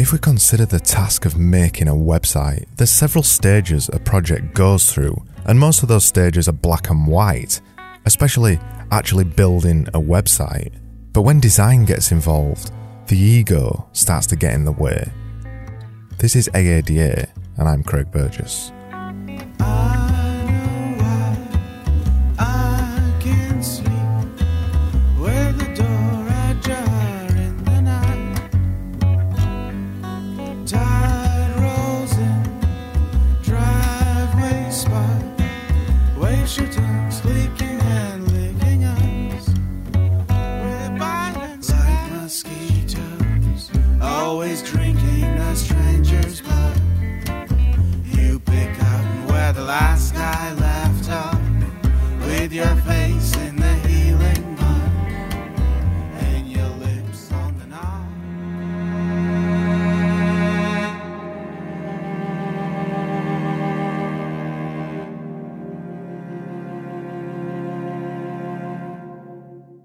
If we consider the task of making a website, there's several stages a project goes through, and most of those stages are black and white, especially actually building a website. But when design gets involved, the ego starts to get in the way. This is AADA, and I'm Craig Burgess.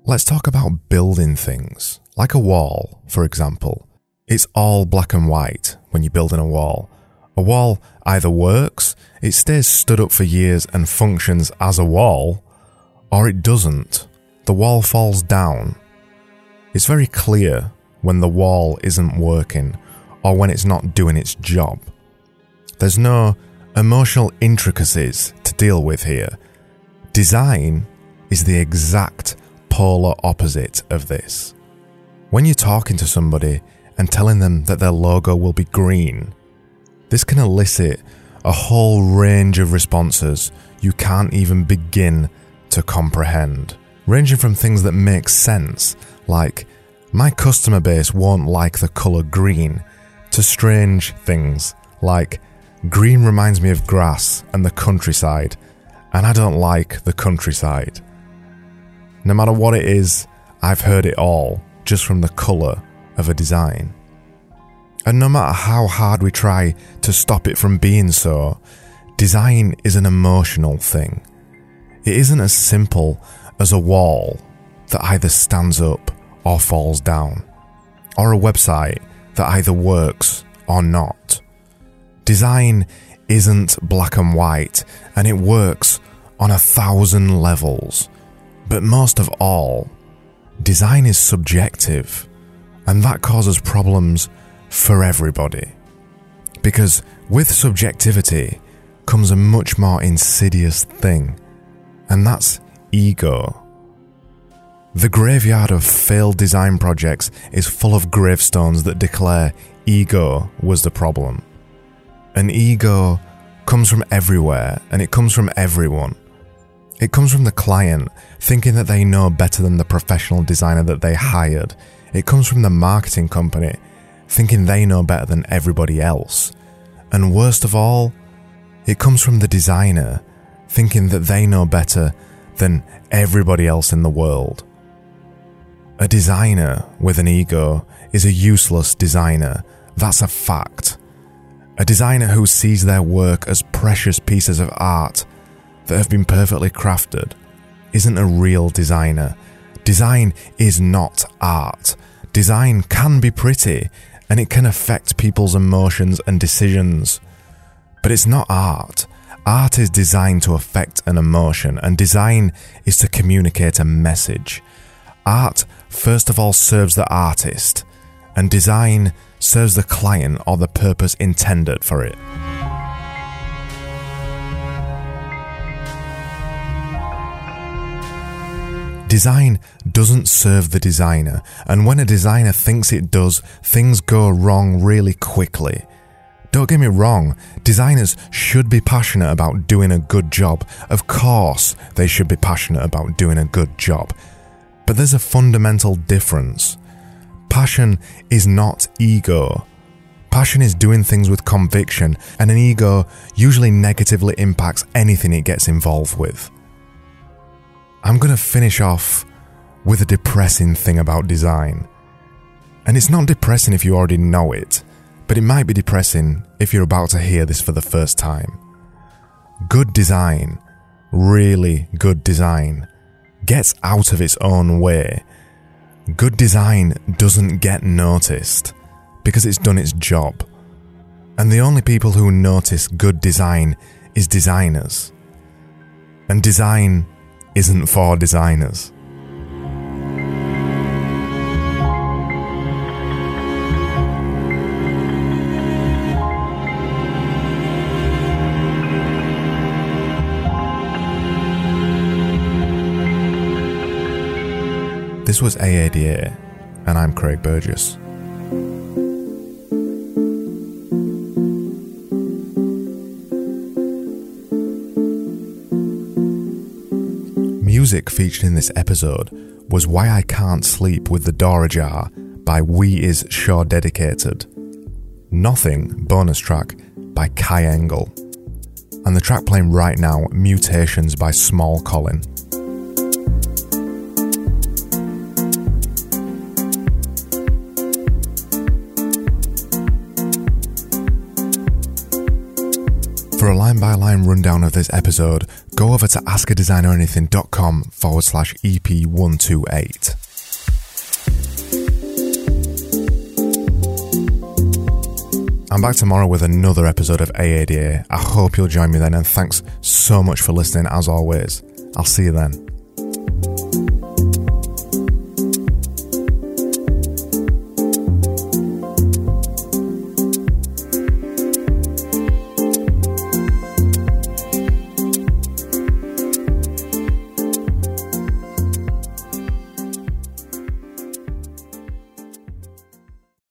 Let's talk about building things. Like a wall, for example. It's all black and white when you're building a wall. A wall either works, it stays stood up for years and functions as a wall, or it doesn't. The wall falls down. It's very clear when the wall isn't working or when it's not doing its job. There's no emotional intricacies to deal with here. Design is the exact polar opposite of this. When you're talking to somebody and telling them that their logo will be green, this can elicit a whole range of responses you can't even begin to comprehend, ranging from things that make sense, like, my customer base won't like the colour green, to strange things like, green reminds me of grass and the countryside, and I don't like the countryside. No matter what it is, I've heard it all just from the colour of a design. And no matter how hard we try to stop it from being so, design is an emotional thing. It isn't as simple as a wall that either stands up or falls down, or a website that either works or not. Design isn't black and white, and it works on a thousand levels. But most of all, design is subjective, and that causes problems for everybody. Because with subjectivity comes a much more insidious thing, and that's ego. The graveyard of failed design projects is full of gravestones that declare ego was the problem. An ego comes from everywhere and it comes from everyone. It comes from the client thinking that they know better than the professional designer that they hired. It comes from the marketing company thinking they know better than everybody else. And worst of all, it comes from the designer thinking that they know better than everybody else in the world. A designer with an ego is a useless designer. That's a fact. A designer who sees their work as precious pieces of art that have been perfectly crafted isn't a real designer. Design is not art. Design can be pretty and it can affect people's emotions and decisions. But it's not art. Art is designed to affect an emotion, and design is to communicate a message. Art, first of all, serves the artist, and design serves the client or the purpose intended for it. Design doesn't serve the designer, and when a designer thinks it does, things go wrong really quickly. Don't get me wrong, designers should be passionate about doing a good job. Of course, they should be passionate about doing a good job. But there's a fundamental difference. Passion is not ego. Passion is doing things with conviction, and an ego usually negatively impacts anything it gets involved with. I'm to finish off with a depressing thing about design. And it's not depressing if you already know it, but it might be depressing if you're about to hear this for the first time. Good design, really good design, gets out of its own way. Good design doesn't get noticed. because it's done its job. And the only people who notice good design is designers. And design isn't for designers. This was AADA, and I'm Craig Burgess. Music featured in this episode was Why I Can't Sleep with the Door Ajar by We Is Sure Dedicated. Nothing bonus track by Kai Engel. And the track playing right now, Mutations by Small Colin. For a line by line rundown of this episode, go over to askadesigneranything.com forward slash EP128. I'm back tomorrow with another episode of AADA. I hope you'll join me then, and thanks so much for listening as always. I'll see you then.